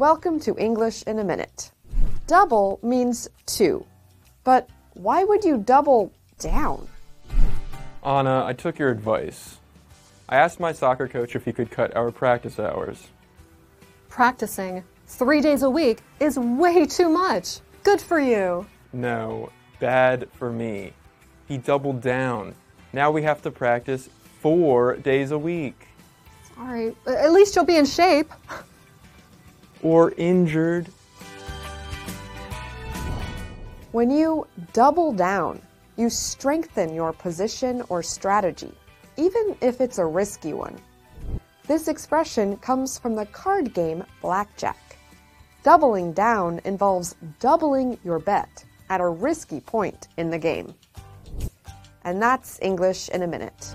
Welcome to English in a Minute. Double means two, but why would you double down? Anna, I took your advice. I asked my soccer coach if he could cut our practice hours. Practicing three days a week is way too much. Good for you. No, bad for me. He doubled down. Now we have to practice four days a week. Sorry, at least you'll be in shape. Or injured. When you double down, you strengthen your position or strategy, even if it's a risky one. This expression comes from the card game blackjack. Doubling down involves doubling your bet at a risky point in the game. And that's English in a minute.